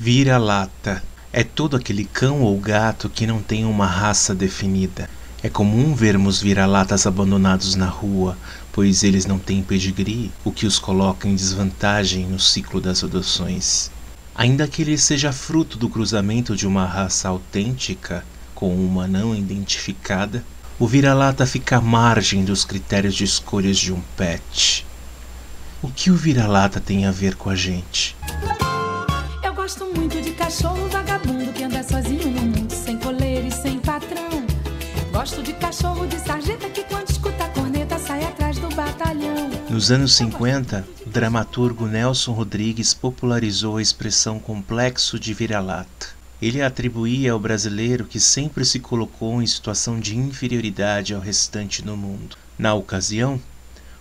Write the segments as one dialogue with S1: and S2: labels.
S1: Vira-lata é todo aquele cão ou gato que não tem uma raça definida. É comum vermos vira-latas abandonados na rua, pois eles não têm pedigree, o que os coloca em desvantagem no ciclo das adoções. Ainda que ele seja fruto do cruzamento de uma raça autêntica com uma não identificada, o vira-lata fica à margem dos critérios de escolhas de um pet. O que o vira-lata tem a ver com a gente?
S2: Gosto muito de cachorro vagabundo que anda sozinho no mundo, sem coleira e sem patrão. Gosto de cachorro de sarjeta que quando escuta a corneta sai atrás do batalhão.
S1: Nos anos 50, o dramaturgo Nelson Rodrigues popularizou a expressão complexo de vira-lata. Ele atribuía ao brasileiro que sempre se colocou em situação de inferioridade ao restante do mundo. Na ocasião,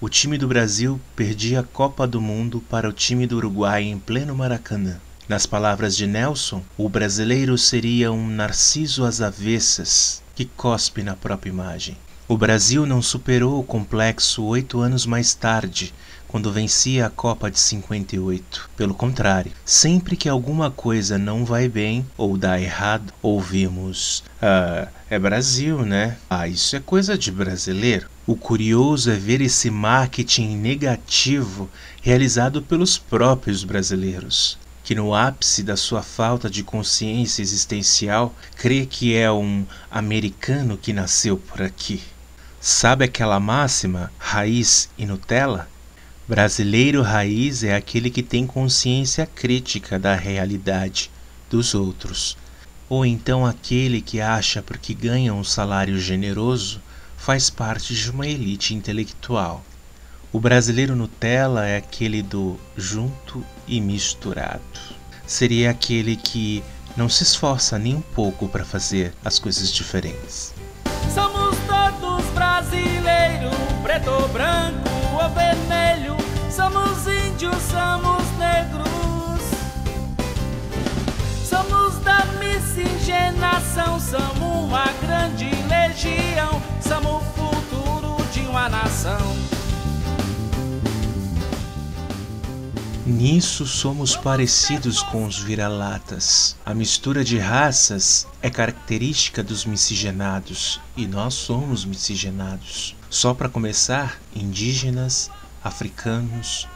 S1: o time do Brasil perdia a Copa do Mundo para o time do Uruguai em pleno Maracanã. Nas palavras de Nelson, o brasileiro seria um narciso às avessas que cospe na própria imagem. O Brasil não superou o complexo oito anos mais tarde, quando vencia a Copa de 58. Pelo contrário, sempre que alguma coisa não vai bem ou dá errado, ouvimos: Ah, é Brasil, né? Ah, isso é coisa de brasileiro. O curioso é ver esse marketing negativo realizado pelos próprios brasileiros, que no ápice da sua falta de consciência existencial crê que é um americano que nasceu por aqui. Sabe aquela máxima, raiz e Nutella? Brasileiro raiz é aquele que tem consciência crítica da realidade dos outros, ou então aquele que acha porque ganha um salário generoso faz parte de uma elite intelectual. O brasileiro Nutella é aquele do junto e misturado. Seria aquele que não se esforça nem um pouco para fazer as coisas diferentes.
S3: Somos todos brasileiros, preto ou branco ou vermelho. Somos índios, somos negros. Somos da miscigenação, somos uma grande legião. Somos o futuro de uma nação.
S1: Nisso somos parecidos com os vira-latas. A mistura de raças é característica dos miscigenados e nós somos miscigenados. Só para começar, indígenas, africanos,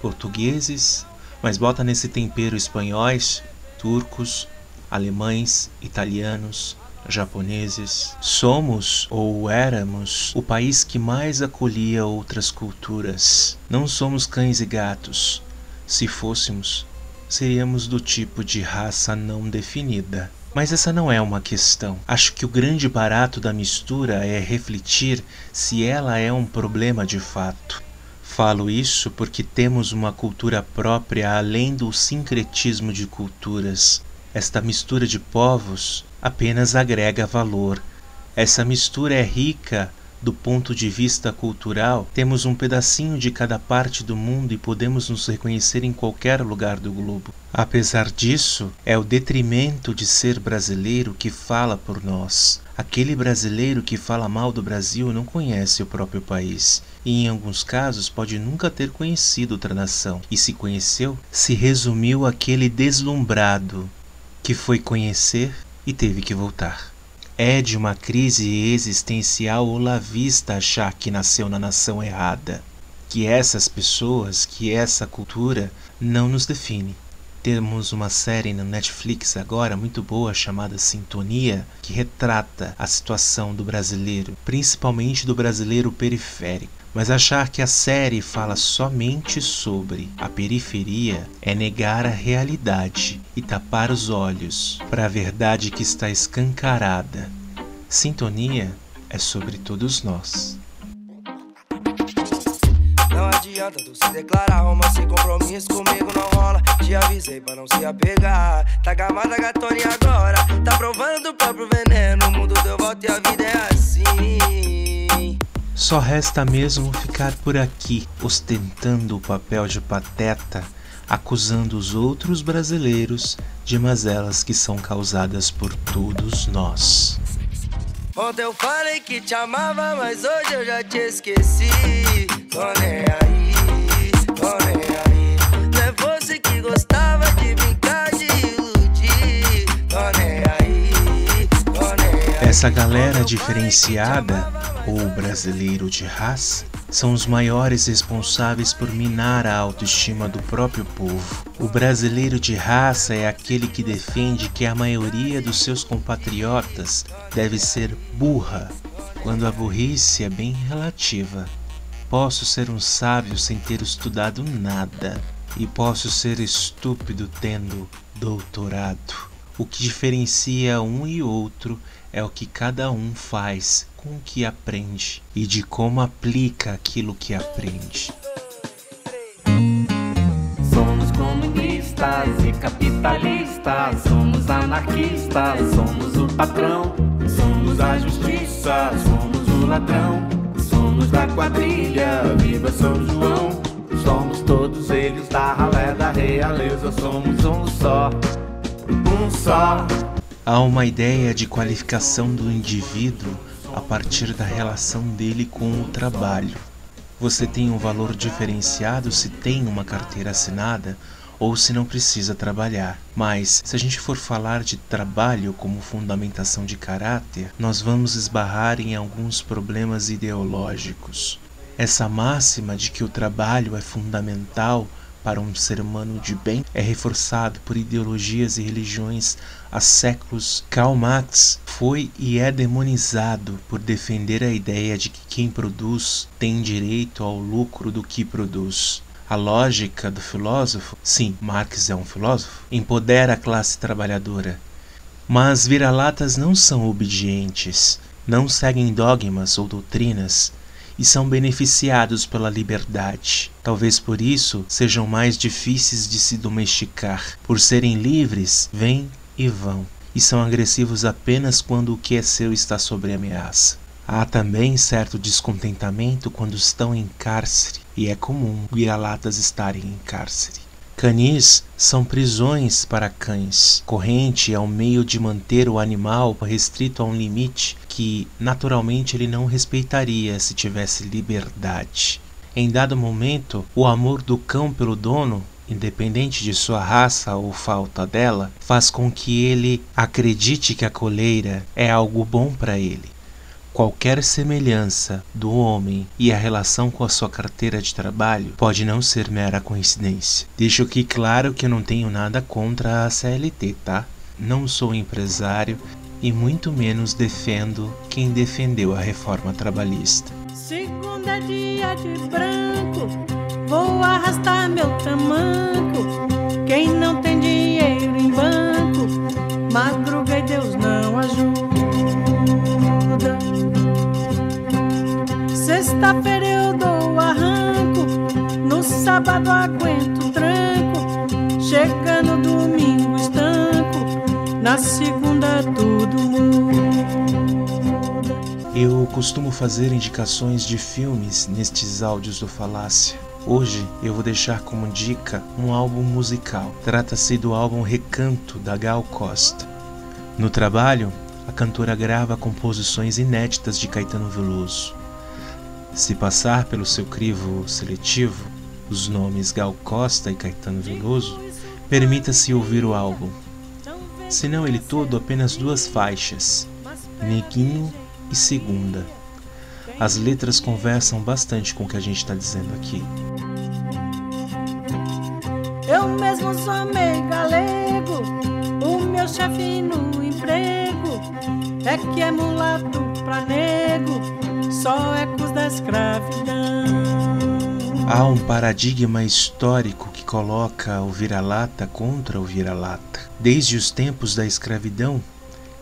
S1: portugueses, mas bota nesse tempero espanhóis, turcos, alemães, italianos, japoneses. Somos ou éramos o país que mais acolhia outras culturas. Não somos cães e gatos. Se fôssemos, seríamos do tipo de raça não definida. Mas essa não é uma questão. Acho que o grande barato da mistura é refletir se ela é um problema de fato. Falo isso porque temos uma cultura própria além do sincretismo de culturas. Esta mistura de povos apenas agrega valor. Essa mistura é rica do ponto de vista cultural, temos um pedacinho de cada parte do mundo e podemos nos reconhecer em qualquer lugar do globo. Apesar disso, é o detrimento de ser brasileiro que fala por nós. Aquele brasileiro que fala mal do Brasil não conhece o próprio país e, em alguns casos, pode nunca ter conhecido outra nação, e se conheceu, se resumiu aquele deslumbrado que foi conhecer e teve que voltar. É de uma crise existencial olavista achar que nasceu na nação errada, que essas pessoas, que essa cultura não nos define. Temos uma série no Netflix agora muito boa chamada Sintonia, que retrata a situação do brasileiro, principalmente do brasileiro periférico. Mas achar que a série fala somente sobre a periferia é negar a realidade e tapar os olhos para a verdade que está escancarada. Sintonia é sobre todos nós.
S4: Não adianta tu se declarar, uma sem compromisso comigo não rola. Te avisei pra não se apegar. Tá gamada gatorinha agora, tá provando do próprio veneno. O mundo deu volta e a vida é assim.
S1: Só resta mesmo ficar por aqui, ostentando o papel de pateta, acusando os outros brasileiros de mazelas que são causadas por todos nós.
S4: Ontem eu falei que te amava, mas hoje eu já te esqueci. Tô nem aí, tô nem aí. Não é você que gostava de brincar de iludir. Tô nem aí, tô nem aí.
S1: Essa galera diferenciada ou brasileiro de raça, são os maiores responsáveis por minar a autoestima do próprio povo. O brasileiro de raça é aquele que defende que a maioria dos seus compatriotas deve ser burra, quando a burrice é bem relativa. Posso ser um sábio sem ter estudado nada, e posso ser estúpido tendo doutorado. O que diferencia um e outro é o que cada um faz com o que aprende e de como aplica aquilo que aprende.
S3: Somos comunistas e capitalistas, somos anarquistas, somos o patrão, somos a justiça, somos o ladrão, somos da quadrilha, viva São João, somos todos eles da ralé da realeza, somos um só, um só.
S1: Há uma ideia de qualificação do indivíduo a partir da relação dele com o trabalho. Você tem um valor diferenciado se tem uma carteira assinada ou se não precisa trabalhar. Mas, se a gente for falar de trabalho como fundamentação de caráter, nós vamos esbarrar em alguns problemas ideológicos. Essa máxima de que o trabalho é fundamental para um ser humano de bem é reforçado por ideologias e religiões há séculos. Karl Marx foi e é demonizado por defender a ideia de que quem produz tem direito ao lucro do que produz. A lógica do filósofo, sim, Marx é um filósofo, empodera a classe trabalhadora. Mas vira-latas não são obedientes, não seguem dogmas ou doutrinas, e são beneficiados pela liberdade. Talvez por isso sejam mais difíceis de se domesticar. Por serem livres, vêm e vão, e são agressivos apenas quando o que é seu está sob ameaça. Há também certo descontentamento quando estão em cárcere, e é comum vira-latas estarem em cárcere. Canis são prisões para cães. Corrente é um meio de manter o animal restrito a um limite que, naturalmente, ele não respeitaria se tivesse liberdade. Em dado momento, o amor do cão pelo dono, independente de sua raça ou falta dela, faz com que ele acredite que a coleira é algo bom para ele. Qualquer semelhança do homem e a relação com a sua carteira de trabalho pode não ser mera coincidência. Deixo aqui claro que eu não tenho nada contra a CLT, tá? Não sou empresário e muito menos defendo quem defendeu a reforma trabalhista.
S5: Segunda é dia de branco, vou arrastar meu tamanco. Quem não tem Sexta-feira eu dou arranco, no sábado aguento tranco, chega no domingo estanco, na segunda tudo muda.
S1: Eu costumo fazer indicações de filmes nestes áudios do Falácia. Hoje eu vou deixar como dica um álbum musical. Trata-se do álbum Recanto da Gal Costa. No trabalho, a cantora grava composições inéditas de Caetano Veloso. Se passar pelo seu crivo seletivo, os nomes Gal Costa e Caetano Veloso, permita-se ouvir o álbum. Se não ele todo, apenas duas faixas, Neguinho e Segunda. As letras conversam bastante com o que a gente está dizendo aqui.
S5: Eu mesmo sou meio galego, o meu chefe no emprego é que é mulato pra nego, só ecos da escravidão.
S1: Há um paradigma histórico que coloca o vira-lata contra o vira-lata. Desde os tempos da escravidão,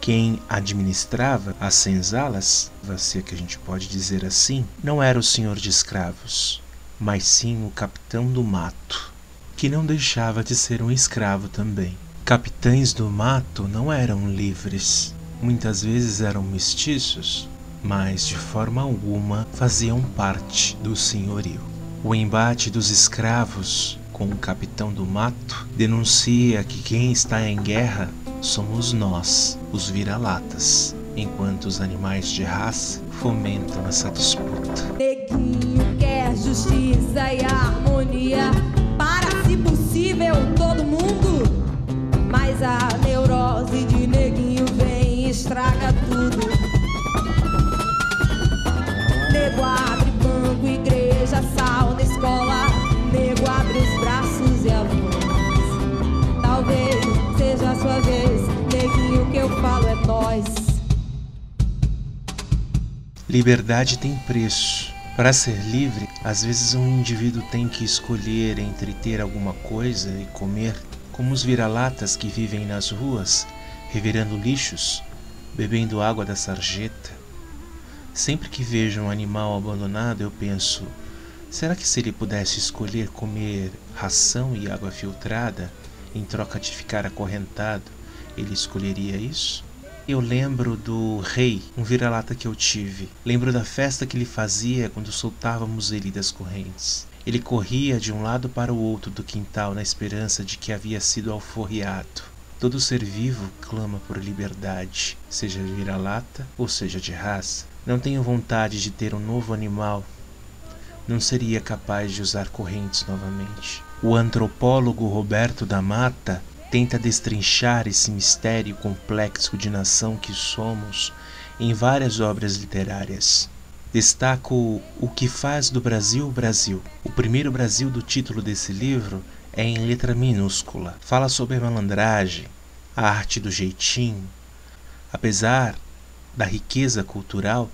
S1: quem administrava as senzalas, se é que a gente pode dizer assim, não era o senhor de escravos, mas sim o capitão do mato, que não deixava de ser um escravo também. Capitães do mato não eram livres, muitas vezes eram mestiços, mas de forma alguma faziam parte do senhorio. O embate dos escravos com o capitão do mato denuncia que quem está em guerra somos nós, os vira-latas, enquanto os animais de raça fomentam essa disputa.
S6: Neguinho quer justiça e harmonia para, se possível, todo mundo. Mas a neurose de neguinho vem e estraga tudo.
S1: Liberdade tem preço. Para ser livre, às vezes um indivíduo tem que escolher entre ter alguma coisa e comer, como os vira-latas que vivem nas ruas, revirando lixos, bebendo água da sarjeta. Sempre que vejo um animal abandonado, eu penso: será que se ele pudesse escolher comer ração e água filtrada em troca de ficar acorrentado, ele escolheria isso? Eu lembro do rei, um vira-lata que eu tive. Lembro da festa que ele fazia quando soltávamos ele das correntes. Ele corria de um lado para o outro do quintal na esperança de que havia sido alforriado. Todo ser vivo clama por liberdade, seja vira-lata ou seja de raça. Não tenho vontade de ter um novo animal. Não seria capaz de usar correntes novamente. O antropólogo Roberto da Mata tenta destrinchar esse mistério complexo de nação que somos em várias obras literárias. Destaco O que faz do Brasil Brasil. O primeiro Brasil do título desse livro é em letra minúscula. Fala sobre a malandragem, a arte do jeitinho. Apesar da riqueza cultural,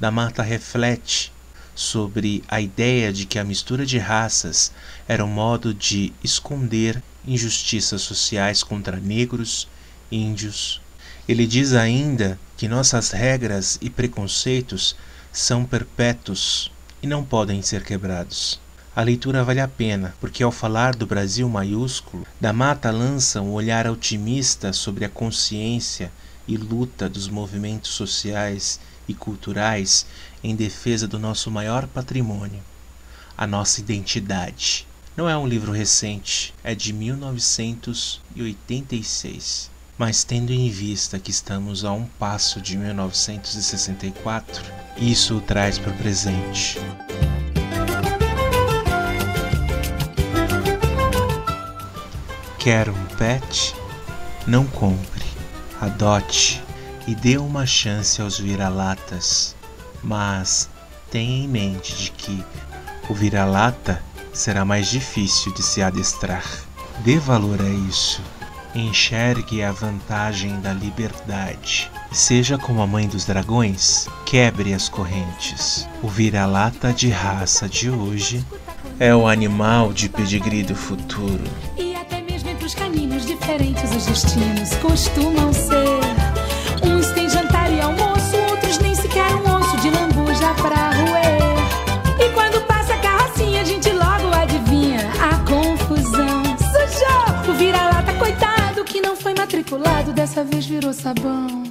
S1: da mata reflete sobre a ideia de que a mistura de raças era um modo de esconder injustiças sociais contra negros, índios. Ele diz ainda que nossas regras e preconceitos são perpétuos e não podem ser quebrados. A leitura vale a pena, porque ao falar do Brasil maiúsculo, da Mata lança um olhar otimista sobre a consciência e luta dos movimentos sociais e culturais em defesa do nosso maior patrimônio, a nossa identidade. Não é um livro recente, é de 1986. Mas tendo em vista que estamos a um passo de 1964, isso o traz para o presente. Quer um pet? Não compre, adote e dê uma chance aos vira-latas. Mas tenha em mente de que o vira-lata será mais difícil de se adestrar. Dê valor a isso. Enxergue a vantagem da liberdade. Seja como a mãe dos dragões, quebre as correntes. O vira-lata de raça de hoje é o animal de pedigree do futuro.
S2: E até mesmo entre os caninos diferentes os destinos costumam ser. Dessa vez virou sabão.